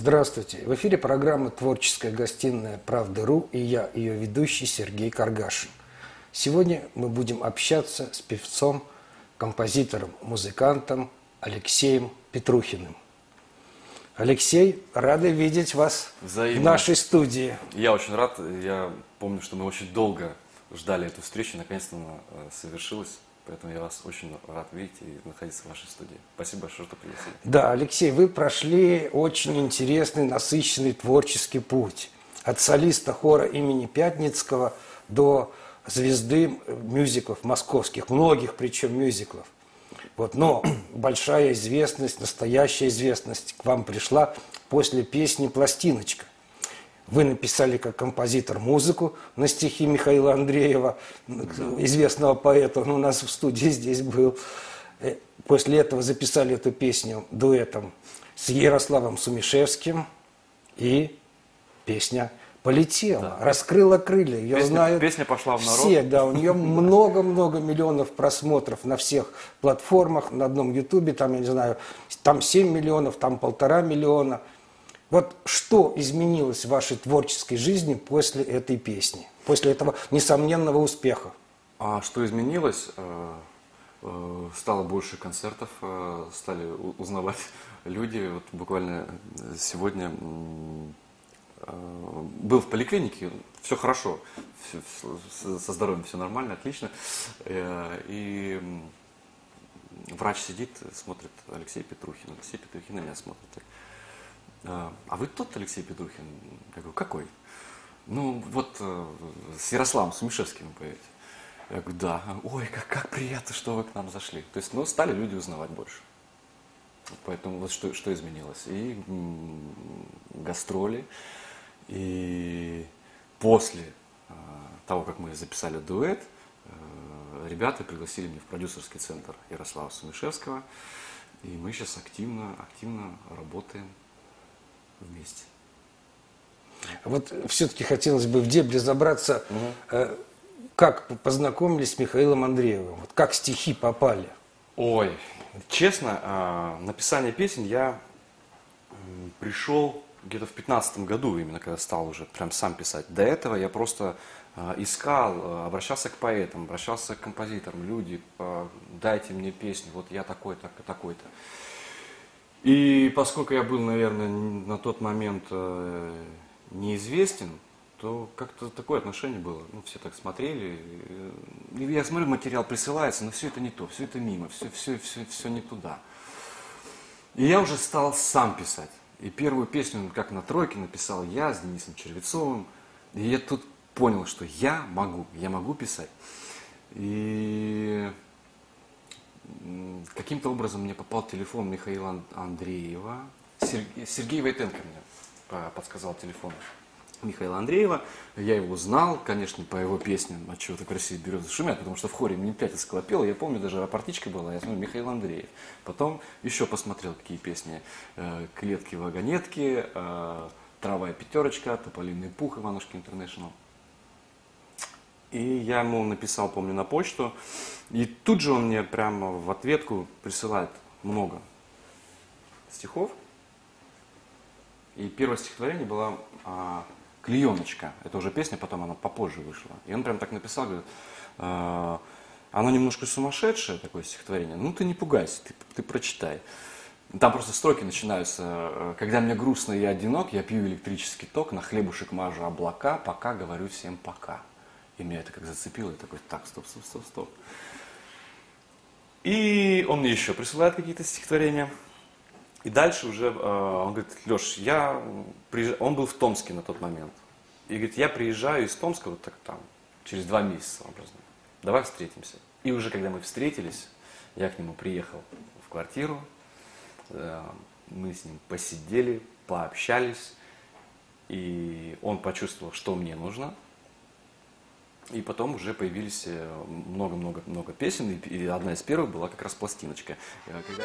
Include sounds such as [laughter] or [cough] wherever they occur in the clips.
Здравствуйте. В эфире программа «Творческая гостиная Правды.ру» и я, ее ведущий Сергей Каргашин. Сегодня мы будем общаться с певцом, композитором, музыкантом Алексеем Петрухиным. Алексей, рады видеть вас Взаимно. в нашей студии. Я очень рад. Я помню, что мы очень долго ждали эту встречу. Наконец-то она э, совершилась. Поэтому я вас очень рад видеть и находиться в вашей студии. Спасибо большое, что пригласили. Да, Алексей, вы прошли очень интересный, насыщенный творческий путь. От солиста хора имени Пятницкого до звезды мюзиклов московских, многих причем мюзиклов. Вот, но [clears throat] большая известность, настоящая известность к вам пришла после песни «Пластиночка». Вы написали как композитор музыку на стихи Михаила Андреева, известного поэта, он у нас в студии здесь был. Э, после этого записали эту песню дуэтом с Ярославом Сумишевским, и песня полетела, да. раскрыла крылья. Ее песня, знают песня пошла в народ. Все, да, у нее много-много миллионов просмотров на всех платформах, на одном ютубе, там, я не знаю, там 7 миллионов, там полтора миллиона – вот что изменилось в вашей творческой жизни после этой песни, после этого несомненного успеха? А что изменилось? Э, э, стало больше концертов, э, стали узнавать [laughs] люди. Вот буквально сегодня был в поликлинике, все хорошо, со здоровьем все нормально, отлично. И врач сидит, смотрит Алексей Петрухин. Алексей Петрухин на меня смотрит. А, а вы тот Алексей Петрухин? Я говорю, какой? Ну, вот э, с Ярославом Сумишевским вы. Я говорю, да. Ой, как, как приятно, что вы к нам зашли. То есть, ну, стали люди узнавать больше. Поэтому вот что, что изменилось. И гастроли, и после э, того, как мы записали дуэт, э, ребята пригласили меня в продюсерский центр Ярослава Сумишевского. И мы сейчас активно, активно работаем вместе. Вот все-таки хотелось бы в дебри забраться, угу. как познакомились с Михаилом Андреевым, вот как стихи попали. Ой, честно, а, написание песен я пришел где-то в 15 году, именно когда стал уже прям сам писать. До этого я просто а, искал, обращался к поэтам, обращался к композиторам, люди, дайте мне песню, вот я такой-то, такой-то. И поскольку я был, наверное, на тот момент э, неизвестен, то как-то такое отношение было. Ну, все так смотрели. И я смотрю, материал присылается, но все это не то, все это мимо, все, все, все, все не туда. И я уже стал сам писать. И первую песню, как на тройке, написал я с Денисом Червецовым. И я тут понял, что я могу, я могу писать. И каким-то образом мне попал телефон Михаила Андреева. Сергей, Сергей Войтенко мне подсказал телефон Михаила Андреева. Я его знал, конечно, по его песням «А чего так красиво березы шумят», потому что в хоре мне Пятицкого пел. Я помню, даже рапортичка была, я смотрю, Михаил Андреев. Потом еще посмотрел, какие песни. Э, «Клетки-вагонетки», э, «Трава пятерочка», «Тополиный пух», «Иванушки Интернешнл». И я ему написал, помню, на почту. И тут же он мне прямо в ответку присылает много стихов. И первое стихотворение было а, «Клееночка». Это уже песня, потом она попозже вышла. И он прям так написал, говорит, а, оно немножко сумасшедшее, такое стихотворение. Ну, ты не пугайся, ты, ты прочитай. Там просто строки начинаются. Когда мне грустно и одинок, я пью электрический ток, на хлебушек мажу облака, пока говорю всем пока. И меня это как зацепило, я такой, так, стоп, стоп, стоп, стоп. И он мне еще присылает какие-то стихотворения. И дальше уже э, он говорит, Леш, я приезж... он был в Томске на тот момент. И говорит, я приезжаю из Томска вот так там, через два месяца образно. Давай встретимся. И уже когда мы встретились, я к нему приехал в квартиру, э, мы с ним посидели, пообщались, и он почувствовал, что мне нужно – и потом уже появились э, много-много-много песен, и одна из первых была как раз пластиночка. Э, когда...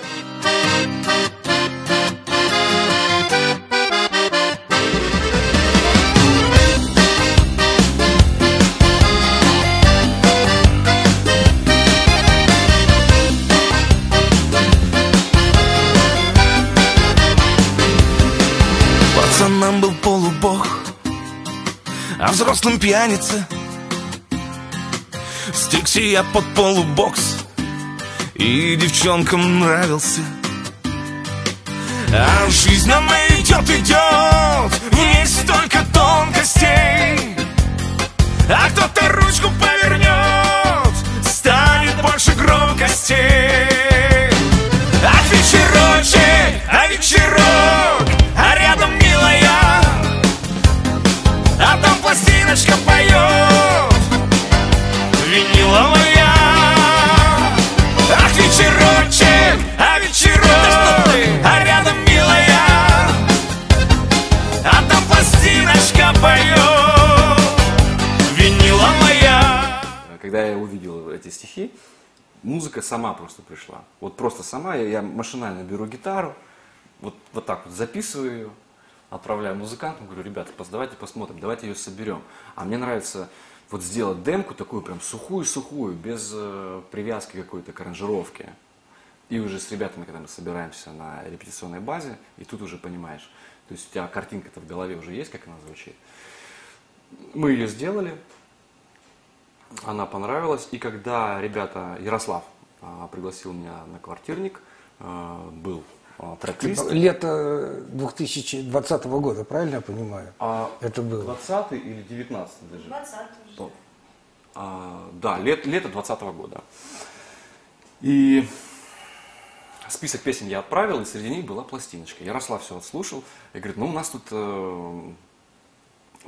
Он нам был полубог, а взрослым пьяница Стригся я под полубокс И девчонкам нравился. А жизнь нам идет, идет В ней столько тонкостей. А кто-то сама просто пришла. Вот просто сама, я, я машинально беру гитару, вот, вот так вот записываю ее, отправляю музыкантам, говорю, ребята, давайте посмотрим, давайте ее соберем. А мне нравится вот сделать демку такую прям сухую-сухую, без э, привязки какой-то к аранжировке. И уже с ребятами, когда мы собираемся на репетиционной базе, и тут уже понимаешь, то есть у тебя картинка-то в голове уже есть, как она звучит. Мы ее сделали, она понравилась. И когда ребята, Ярослав пригласил меня на квартирник, а, был а, трек-лист. Лето 2020 года, правильно я понимаю? А Это было. 20 или 19 даже? 20 уже. А, да, лет, лето 20 года. И список песен я отправил, и среди них была пластиночка. Ярослав все отслушал и говорит, ну у нас тут э,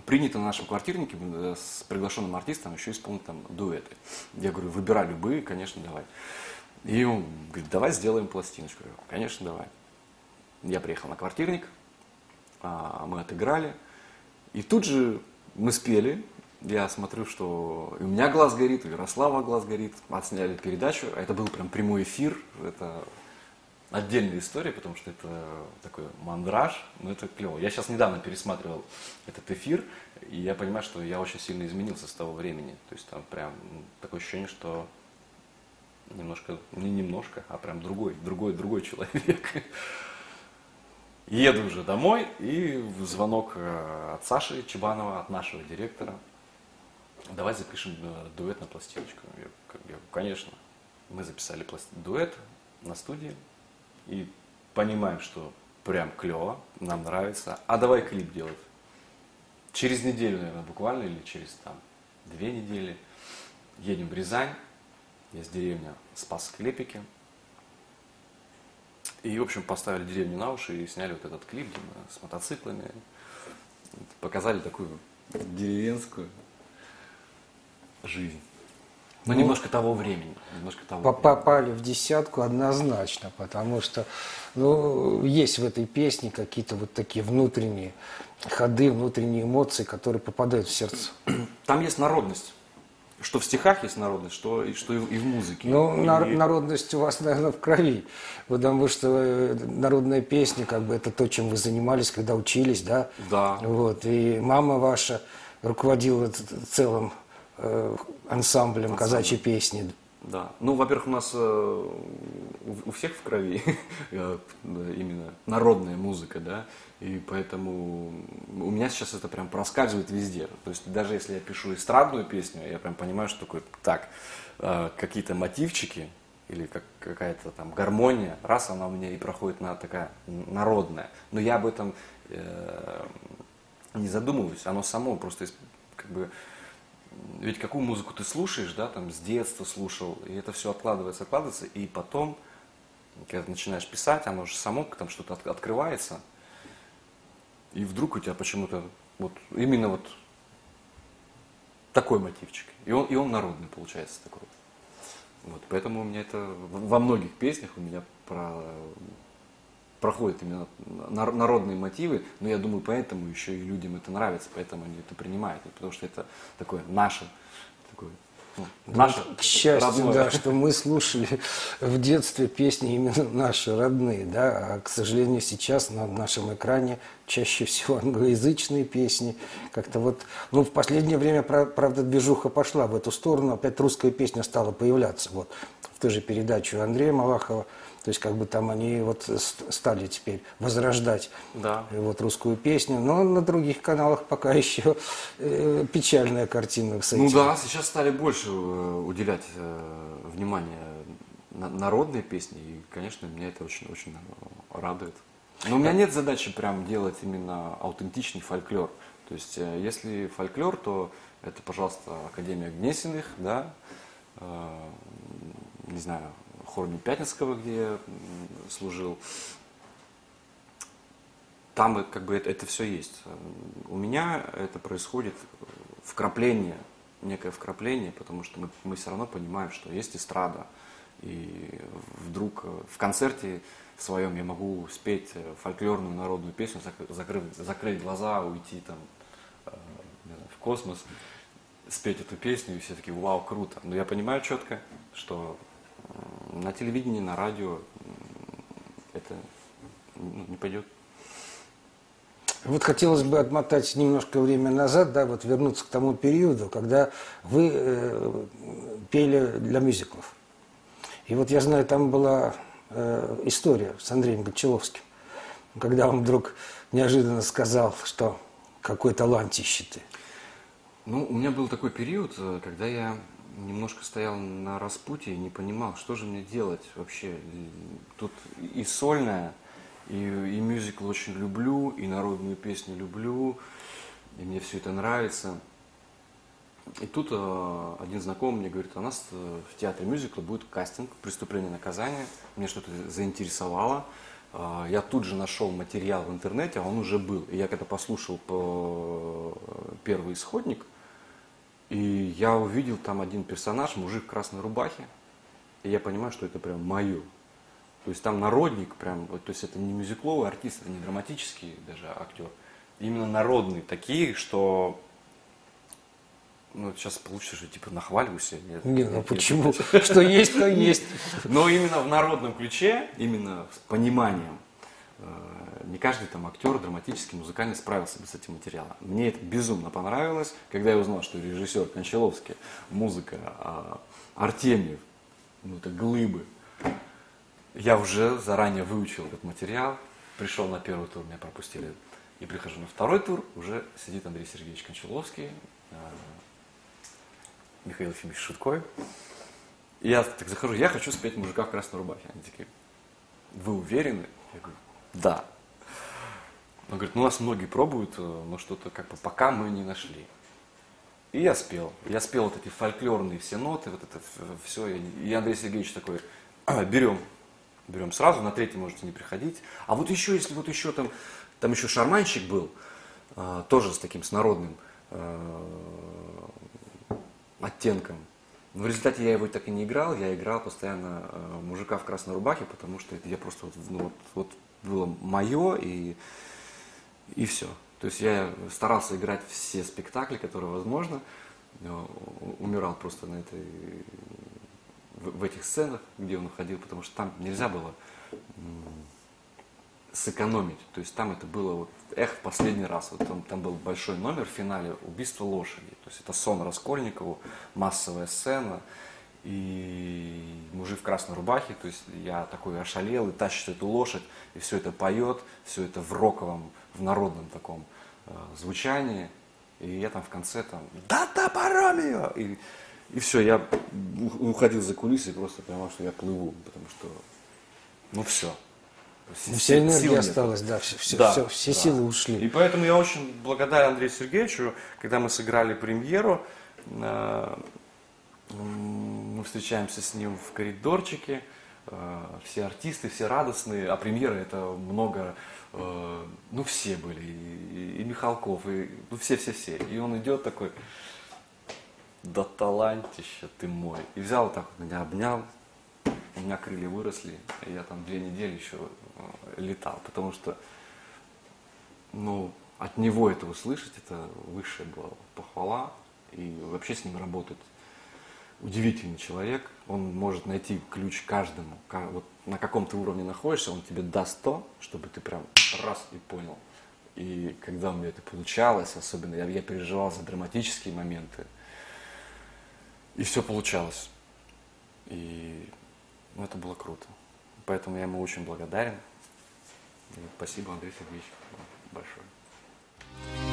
принято на нашем квартирнике э, с приглашенным артистом еще исполнить там дуэты. Я говорю, выбирай любые, конечно, давай. И он говорит, давай сделаем пластиночку. Я говорю, конечно, давай. Я приехал на квартирник, а, мы отыграли. И тут же мы спели. Я смотрю, что и у меня глаз горит, у Ярослава глаз горит. Отсняли передачу. Это был прям прямой эфир. Это отдельная история, потому что это такой мандраж, но это клево. Я сейчас недавно пересматривал этот эфир, и я понимаю, что я очень сильно изменился с того времени. То есть там прям ну, такое ощущение, что немножко, не немножко, а прям другой, другой, другой человек. [laughs] Еду уже домой, и звонок э, от Саши Чебанова, от нашего директора. Давай запишем э, дуэт на пластиночку. Я, я конечно. Мы записали пласт- дуэт на студии и понимаем, что прям клево, нам нравится. А давай клип делать. Через неделю, наверное, буквально, или через там две недели едем в Рязань. Есть деревня Спас-Клепики. И, в общем, поставили деревню на уши и сняли вот этот клип где мы с мотоциклами. Показали такую деревенскую жизнь. Но Ну, немножко того времени. Немножко того По- времени. Попали в десятку однозначно, потому что ну, есть в этой песне какие-то вот такие внутренние ходы, внутренние эмоции, которые попадают в сердце. Там есть народность. Что в стихах есть народность, что, и, что и, в- музыке. Ну, И- нар- народность у вас, наверное, в крови, потому что э, народная песня, как бы, это то, чем вы занимались, когда учились, да? Да. Вот, и мама ваша руководила целым э, ансамблем казачьей песни. Да. Ну, во-первых, у нас э, у, всех в крови [laughs] э, именно народная музыка, да, и поэтому у меня сейчас это прям проскальзывает везде. То есть даже если я пишу эстрадную песню, я прям понимаю, что такое, так, э, какие-то мотивчики или как, какая-то там гармония, раз она у меня и проходит на такая народная. Но я об этом э, не задумываюсь, оно само просто как бы ведь какую музыку ты слушаешь, да, там с детства слушал, и это все откладывается, откладывается, и потом, когда ты начинаешь писать, оно уже само там что-то от- открывается, и вдруг у тебя почему-то вот именно вот такой мотивчик, и он, и он народный получается такой. Вот, поэтому у меня это во многих песнях у меня про, проходят именно нар- народные мотивы, но я думаю, поэтому еще и людям это нравится, поэтому они это принимают, потому что это такое наше, такое, ну, наше К счастью, родное. да, что мы слушали в детстве песни именно наши родные, да, а, к сожалению, сейчас на нашем экране чаще всего англоязычные песни. Как-то вот, ну, в последнее время, пра- правда, движуха пошла в эту сторону, опять русская песня стала появляться. Вот в той же передаче у Андрея Малахова То есть как бы там они вот ст- стали теперь возрождать Да. э, вот русскую песню, но на других каналах пока [laughs] еще э, печальная картина с этим. Ну да, сейчас стали больше э, уделять э, внимание на- народной песне, и, конечно, меня это очень-очень э, радует. Но у меня нет задачи прям делать именно аутентичный фольклор. То есть, э, если фольклор, то это, пожалуйста, Академия Гнесиных, да, не знаю, хор Пятницкого, где я служил. Там как бы это, это все есть. У меня это происходит вкрапление, некое вкрапление, потому что мы, мы все равно понимаем, что есть эстрада. И вдруг в концерте своем я могу спеть фольклорную народную песню, зак- закрыв, закрыть глаза, уйти там э, знаю, в космос, спеть эту песню, и все таки вау, круто. Но я понимаю четко, что на телевидении, на радио это ну, не пойдет. Вот хотелось бы отмотать немножко время назад, да, вот вернуться к тому периоду, когда вы э, пели для мюзиклов. И вот я знаю, там была э, история с Андреем Гончаловским, когда он вдруг неожиданно сказал, что какой талантище ты. Ну, у меня был такой период, э, когда я немножко стоял на распутье и не понимал, что же мне делать вообще. Тут и сольная, и, и мюзикл очень люблю, и народную песню люблю, и мне все это нравится. И тут э, один знакомый мне говорит, у нас э, в театре мюзикла будет кастинг «Преступление и наказание». Мне что-то заинтересовало. Э, я тут же нашел материал в интернете, а он уже был. И я когда послушал по первый исходник, и я увидел там один персонаж, мужик в красной рубахе, и я понимаю, что это прям мое. То есть там народник прям, то есть это не мюзикловый артист, это не драматический даже актер. Именно народные такие, что ну, сейчас получится, что типа нахваливаюсь. я, нет, Не, ну нет, почему? нет. Что есть, то [laughs] есть. Но именно в народном ключе, именно с пониманием, э, не каждый там актер драматический, музыкальный справился бы с этим материалом. Мне это безумно понравилось, когда я узнал, что режиссер Кончаловский, музыка а, Артемьев, ну это глыбы. Я уже заранее выучил этот материал, пришел на первый тур, меня пропустили. И прихожу на второй тур, уже сидит Андрей Сергеевич Кончаловский, э, Михаил Ефимович Шуткой. И я так захожу, я хочу спеть мужика в красной рубахе. Они такие, вы уверены? Я говорю, да. Он говорит, ну нас многие пробуют, э, но что-то как бы пока мы не нашли. И я спел. Я спел вот эти фольклорные все ноты, вот это все. И Андрей Сергеевич такой, «А, берем, берем сразу, на третий можете не приходить. А вот еще, если вот еще там, там еще шарманщик был, а, тоже с таким, с народным а, оттенком. Но в результате я его так и не играл, я играл постоянно э, мужика в красной рубахе, потому что это я просто вот, ну, вот, вот было мое и, и все. То есть я старался играть все спектакли, которые возможно, но умирал просто на этой, в, этих сценах, где он уходил, потому что там нельзя было сэкономить. То есть там это было вот, эх, в последний раз. Вот там, там был большой номер в финале «Убийство лошади». То есть это сон Раскольникову, массовая сцена. И мужик в красной рубахе, то есть я такой ошалел и тащит эту лошадь, и все это поет, все это в роковом, в народном таком э, звучании. И я там в конце там, да топором ее! И, и все, я уходил за кулисы и просто понимал, что я плыву, потому что, ну все. Ну, Вся энергия осталась, да, все, все, Да, все, все да. силы И ушли. поэтому я очень благодарен Андрею Сергеевичу, когда мы сыграли премьеру, э, мы встречаемся с ним в коридорчике, э, все артисты, все радостные, а премьера это много, э, ну все были, и, Михалков, и ну все-все-все. И он идет такой, да талантище ты мой. И взял так меня, обнял, у меня крылья выросли, и я там две недели еще э, летал, потому что, ну, от него это услышать, это высшая была похвала, и вообще с ним работать удивительный человек, он может найти ключ каждому, Ка- вот на каком ты уровне находишься, он тебе даст то, чтобы ты прям раз и понял. И когда у меня это получалось, особенно я, я переживал за драматические моменты, и все получалось. И ну, это было круто. Поэтому я ему очень благодарен. И спасибо, Андрей Сергеевич, большое.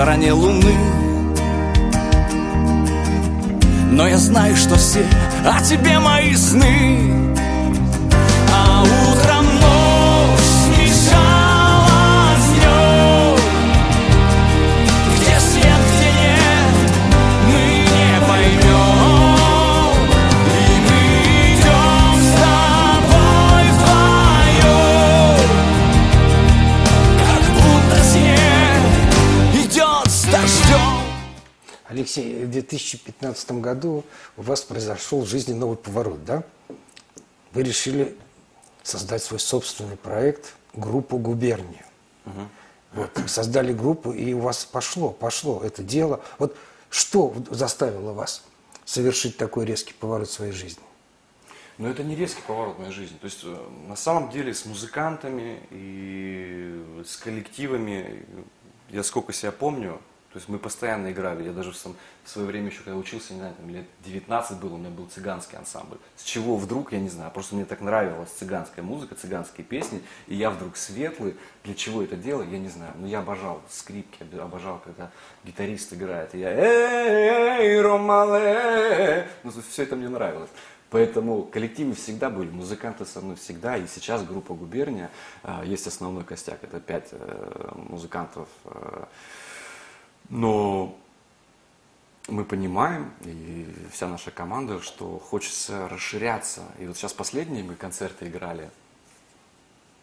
Стороне луны. Но я знаю, что все о тебе мои сны 2015 году у вас произошел в жизни новый поворот, да? Вы решили создать свой собственный проект, группу «Губерния». Вот, создали группу, и у вас пошло, пошло это дело. Вот что заставило вас совершить такой резкий поворот в своей жизни? Но это не резкий поворот в моей жизни. То есть, э, на самом деле, с музыкантами и с коллективами, я сколько себя помню, то есть мы постоянно играли. Я даже в, сам- в свое время еще, когда учился, не знаю, там лет 19 было, у меня был цыганский ансамбль. С чего вдруг, я не знаю, просто мне так нравилась цыганская музыка, цыганские песни, и я вдруг светлый. Для чего это дело, я не знаю. Но я обожал скрипки, об- обожал, когда гитарист играет. И я эй, Ромале. Ну, все это мне нравилось. Поэтому коллективы всегда были, музыканты со мной всегда, и сейчас группа «Губерния», а, есть основной костяк, это пять э, музыкантов, э, но мы понимаем, и вся наша команда, что хочется расширяться. И вот сейчас последние мы концерты играли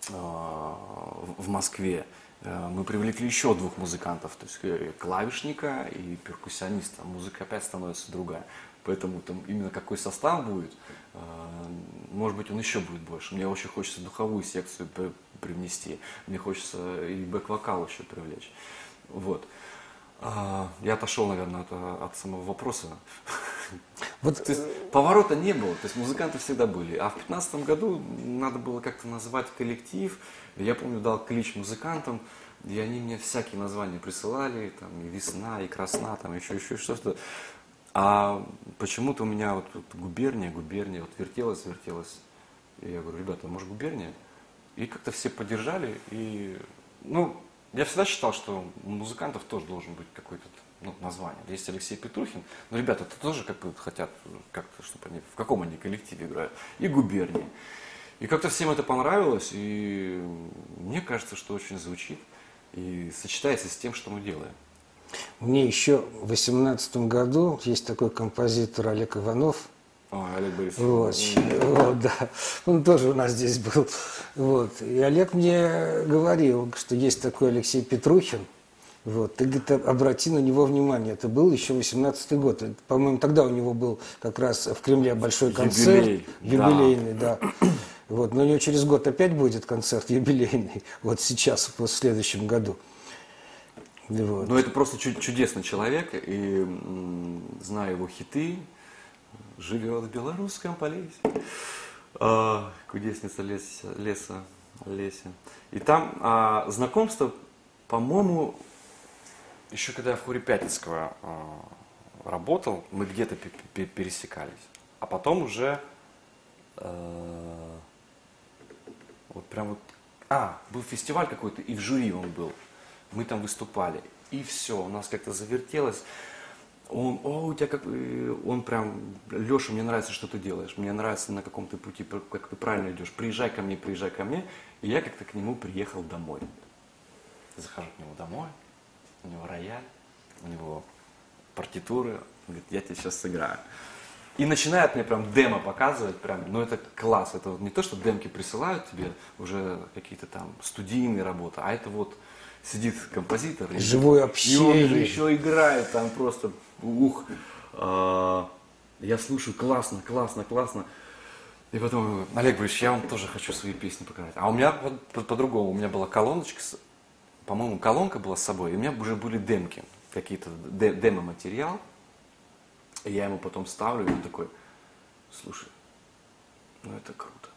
э, в Москве. Э, Мы привлекли еще двух музыкантов, то есть э, клавишника и перкуссиониста. Музыка опять становится другая. Поэтому там именно какой состав будет, э, может быть, он еще будет больше. Мне очень хочется духовую секцию при- привнести. Мне хочется и бэк-вокал еще привлечь. Вот. А, Я отошел, наверное, от, от самого вопроса. [laughs] Вот То есть поворота не было, то есть музыканты всегда были. А в 2015 году надо было как-то назвать коллектив. Я помню, дал клич музыкантам, и они мне всякие названия присылали, там и весна, и красна, там еще, еще что-то. А почему-то у меня вот, вот губерния, губерния, вот вертелась, вертелась. И я говорю, ребята, может губерния? И как-то все поддержали. И, ну, я всегда считал, что у музыкантов тоже должен быть какой-то ну, название. Есть Алексей Петрухин, но ребята -то тоже как бы хотят как-то, чтобы они, в каком они коллективе играют. И губернии. И как-то всем это понравилось, и мне кажется, что очень звучит и сочетается с тем, что мы делаем. мне еще в 2018 году есть такой композитор Олег Иванов, Ой, Олег Борисович. Вот, вот, да. Он тоже у нас здесь был. Вот. И Олег мне говорил, что есть такой Алексей Петрухин. Вот. Ты, говорит, обрати на него внимание. Это был еще 18 год. Это, По-моему, тогда у него был как раз в Кремле большой концерт. Юбилей, да. Юбилейный, да. Вот. Но у него через год опять будет концерт юбилейный. Вот сейчас, в следующем году. Вот. Ну, это просто чу- чудесный человек, и м, знаю его хиты, живет в белорусском полесе, а, кудесница лес, леса, лесе. И там а, знакомство, по-моему, еще когда я в хоре Пятницкого а, работал, мы где-то пе- пе- пересекались. А потом уже э, вот прям вот, а, был фестиваль какой-то, и в жюри он был. Мы там выступали. И все, у нас как-то завертелось. Он, о, у тебя как, э, он прям, Леша, мне нравится, что ты делаешь, мне нравится на каком ты пути, как ты правильно идешь, приезжай ко мне, приезжай ко мне. И я как-то к нему приехал домой. Захожу к нему домой, у него рояль, у него партитуры, он говорит, я тебе сейчас сыграю. И начинает мне прям демо показывать, прям, ну это класс, это вот не то, что демки присылают тебе, уже какие-то там студийные работы, а это вот сидит композитор. И, Живое И он общение. же еще играет там просто, ух. а, я слушаю, классно, классно, классно. И потом, Олег Борисович, я вам тоже хочу свои песни показать. А у меня по- по- по-другому, у меня была колоночка, с- по-моему, колонка была с собой, и у меня уже были демки, какие-то де- демо-материал. И я ему потом ставлю, и он такой, слушай, ну это круто.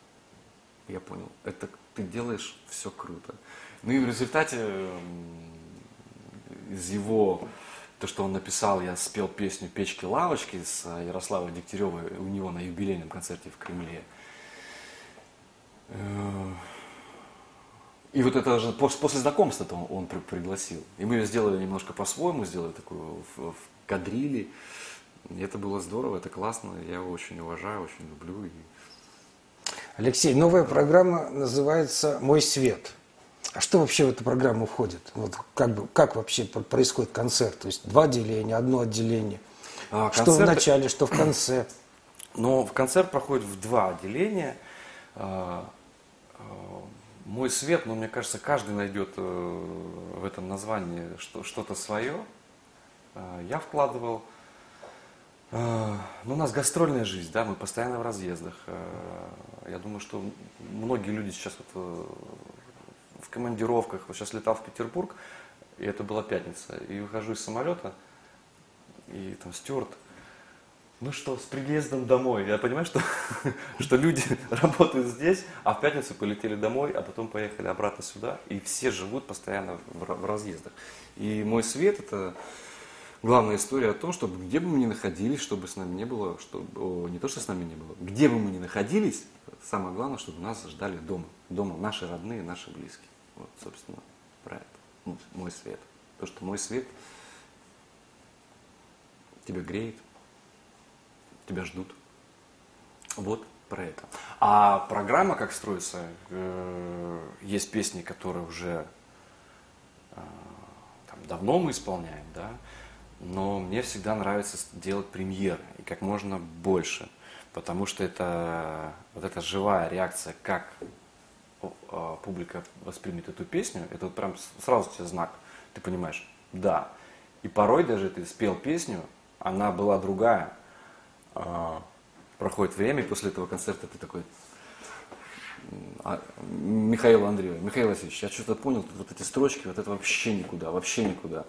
Я понял, это ты делаешь все круто. Ну и в результате из его, то, что он написал, я спел песню «Печки-лавочки» с э, Ярославой Дегтяревой у него на юбилейном концерте в Кремле. Э, И вот это же пос- после знакомства он, он при- пригласил. И мы ее сделали немножко по-своему, сделали такую в, в кадрили. И это было здорово, это классно. Я его очень уважаю, очень люблю. Алексей, новая программа называется «Мой свет». А что вообще в эту программу входит? Вот как, бы, как вообще про- происходит концерт? То есть два отделения, одно отделение. А, что в концерт- начале, что в конце. [clears throat] Но в концерт проходит в два отделения. А, а, Мой свет, ну, мне кажется, каждый найдет э, в этом названии что- что-то свое. А, Я вкладывал... Ну, у нас гастрольная жизнь, да, мы постоянно в разъездах. Я думаю, что многие люди сейчас вот э, командировках. Вот сейчас летал в Петербург, и это была пятница. И выхожу из самолета, и там стюарт ну что, с приездом домой. Я понимаю, что, [laughs] что люди [laughs] работают здесь, а в пятницу полетели домой, а потом поехали обратно сюда. И все живут постоянно в, в разъездах. И мой свет это главная история о том, чтобы где бы мы ни находились, чтобы с нами не было, чтобы, о, не то, что с нами не было, где бы мы ни находились, самое главное, чтобы нас ждали дома. Дома наши родные, наши близкие. Вот, собственно, про это. Ну, мой свет. То, что мой свет тебя греет, тебя ждут. Вот про это. А программа как строится, э, есть песни, которые уже э, там, давно мы исполняем, да, но мне всегда нравится делать премьеры и как можно больше, потому что это вот эта живая реакция, как публика воспримет эту песню, это вот прям сразу тебе знак, ты понимаешь, да. И порой даже ты спел песню, она была другая, а, проходит время, и после этого концерта ты такой, а, Михаил Андреев, Михаил Васильевич, я что-то понял, вот эти строчки, вот это вообще никуда, вообще никуда.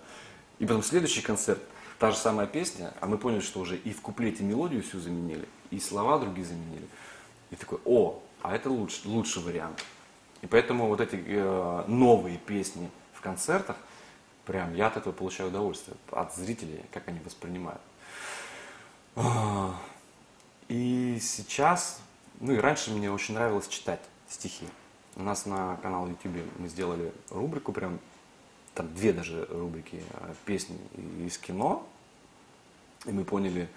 И потом следующий концерт, та же самая песня, а мы поняли, что уже и в куплете мелодию всю заменили, и слова другие заменили. И такой, о, а это лучше, лучший вариант. И поэтому вот эти э, новые песни в концертах, прям я от этого получаю удовольствие, от зрителей, как они воспринимают. А, И сейчас, ну и раньше мне очень нравилось читать стихи. У нас на канале YouTube мы сделали рубрику, прям там две даже рубрики э, песни из кино. И мы поняли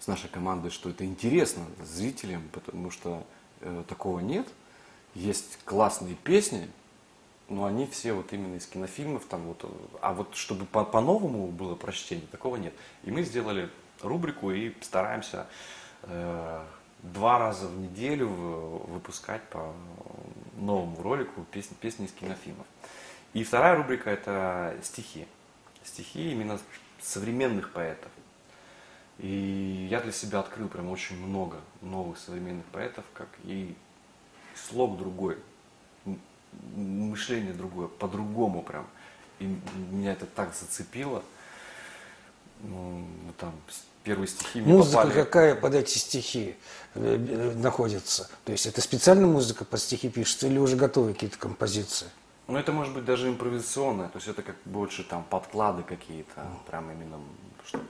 с нашей командой, что это интересно зрителям, потому что э, такого нет. Есть классные песни, но они все вот именно из кинофильмов, там вот, а вот чтобы по- по-новому было прочтение, такого нет. И мы сделали рубрику и стараемся э, два раза в неделю выпускать по новому ролику песни, песни из кинофильмов. И вторая рубрика это стихи. Стихи именно современных поэтов. И я для себя открыл прям очень много новых современных поэтов, как и слог другой, мышление другое, по-другому прям. И меня это так зацепило. Ну, там, первые стихи мне Музыка попали. какая под эти стихи э, э, находится? То есть это специально музыка под стихи пишется или уже готовые какие-то композиции? Ну, это может быть даже импровизационное, то есть это как больше там подклады какие-то, прям именно, что э,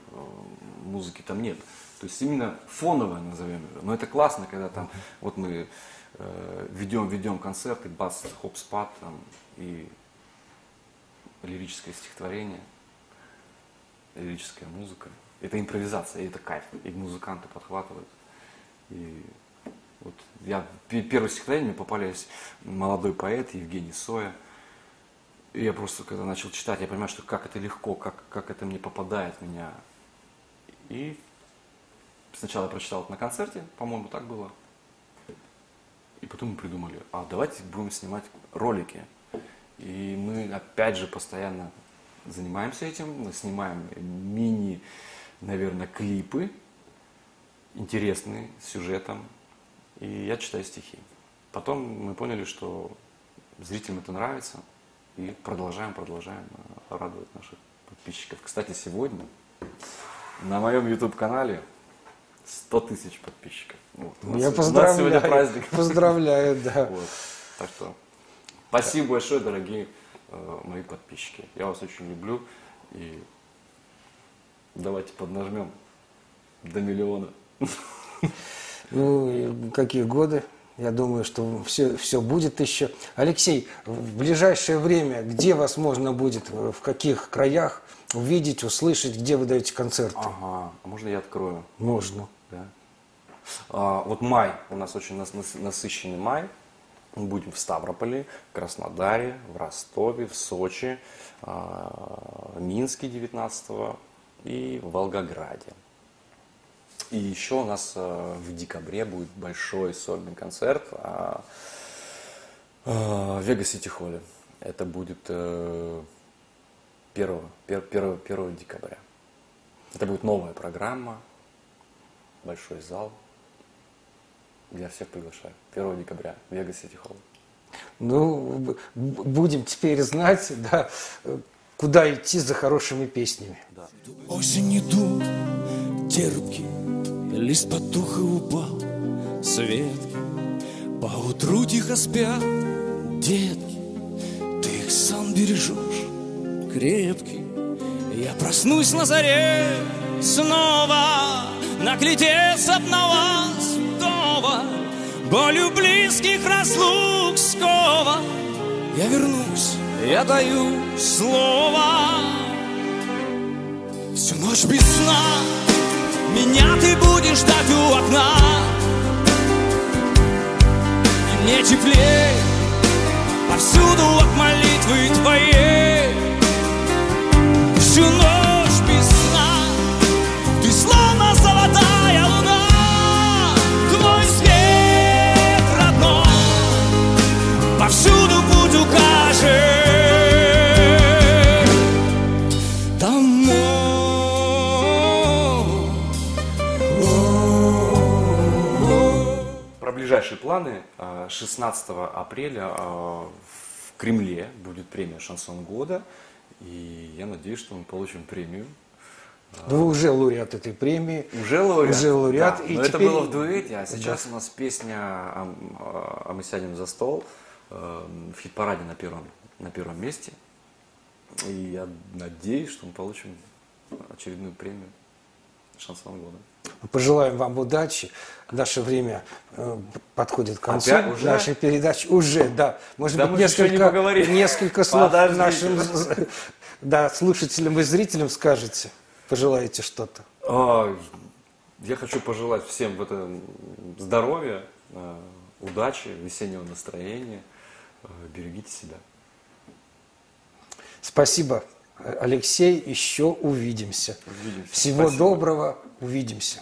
музыки там нет. То есть именно фоновое назовем его. Но это классно, когда там, вот мы ведем, ведем концерты, бас, хоп-спад там, и лирическое стихотворение, лирическая музыка. Это импровизация, и это кайф, и музыканты подхватывают. И вот я пе- первое стихотворение мне попались молодой поэт Евгений Соя. И я просто, когда начал читать, я понимаю, что как это легко, как, как это мне попадает в меня. И сначала я прочитал это на концерте, по-моему, так было. И потом мы придумали, а давайте будем снимать ролики. И мы опять же постоянно занимаемся этим. Снимаем мини, наверное, клипы интересные с сюжетом. И я читаю стихи. Потом мы поняли, что зрителям это нравится. И продолжаем, продолжаем э, радовать наших подписчиков. Кстати, сегодня на моем YouTube-канале 100 тысяч подписчиков. Вот. У нас- Я у нас поздравляю. сегодня праздник. Поздравляю, да. Вот. Так что спасибо большое, дорогие э, мои подписчики. Я вас очень люблю. И давайте поднажмем до миллиона. Ну, какие годы? Я думаю, что все, все будет еще. Алексей, в ближайшее время, где вас можно будет, в каких краях увидеть, услышать, где вы даете концерты? Ага, а можно я открою? Можно. А, вот май, у нас очень нас- нас- насыщенный май. Мы будем в Ставрополе, Краснодаре, в Ростове, в Сочи, а, Минске 19 и в Волгограде. И еще у нас а, в декабре будет большой сольный концерт в Вега Сити Холле. Это будет э, 1, 1, 1 декабря. Это будет новая программа, большой зал. Я всех приглашаю. 1 декабря, Вега Сити Холл. Ну, будем теперь знать, да, куда идти за хорошими песнями. Осень иду, терпкий, лист потух и упал, светки. Поутру тихо спят детки, ты их сам бережешь, крепкий. Я проснусь на заре снова, наглядеться б на вдова, болью близких разлук скова. Я вернусь, я даю слово. Всю ночь без сна Меня ты будешь ждать у окна И мне теплей Повсюду от молитвы твоей планы. А, 16 апреля а, в Кремле будет премия «Шансон года». И я надеюсь, что мы получим премию. Да Вы уже лауреат этой премии. Уже лауреат? Уже лауреат, Да, и но это теперь- было в дуэте, а сейчас у нас песня «А, а мы сядем за стол» э, в хит-параде на первом, на первом месте. И я надеюсь, что мы получим очередную премию «Шансон года». Пожелаем вам удачи. Наше время э, подходит к концу Опять? Уже? нашей передачи. Уже, да. Может Да быть, еще не несколько, несколько слов Подождите. нашим да, слушателям и зрителям скажете. Пожелаете что-то. А, Я хочу пожелать всем в этом здоровья, э, удачи, весеннего настроения. Э, Берегите себя. Спасибо, Алексей. Еще увидимся. Увидимся. Всего Спасибо. доброго. Увидимся.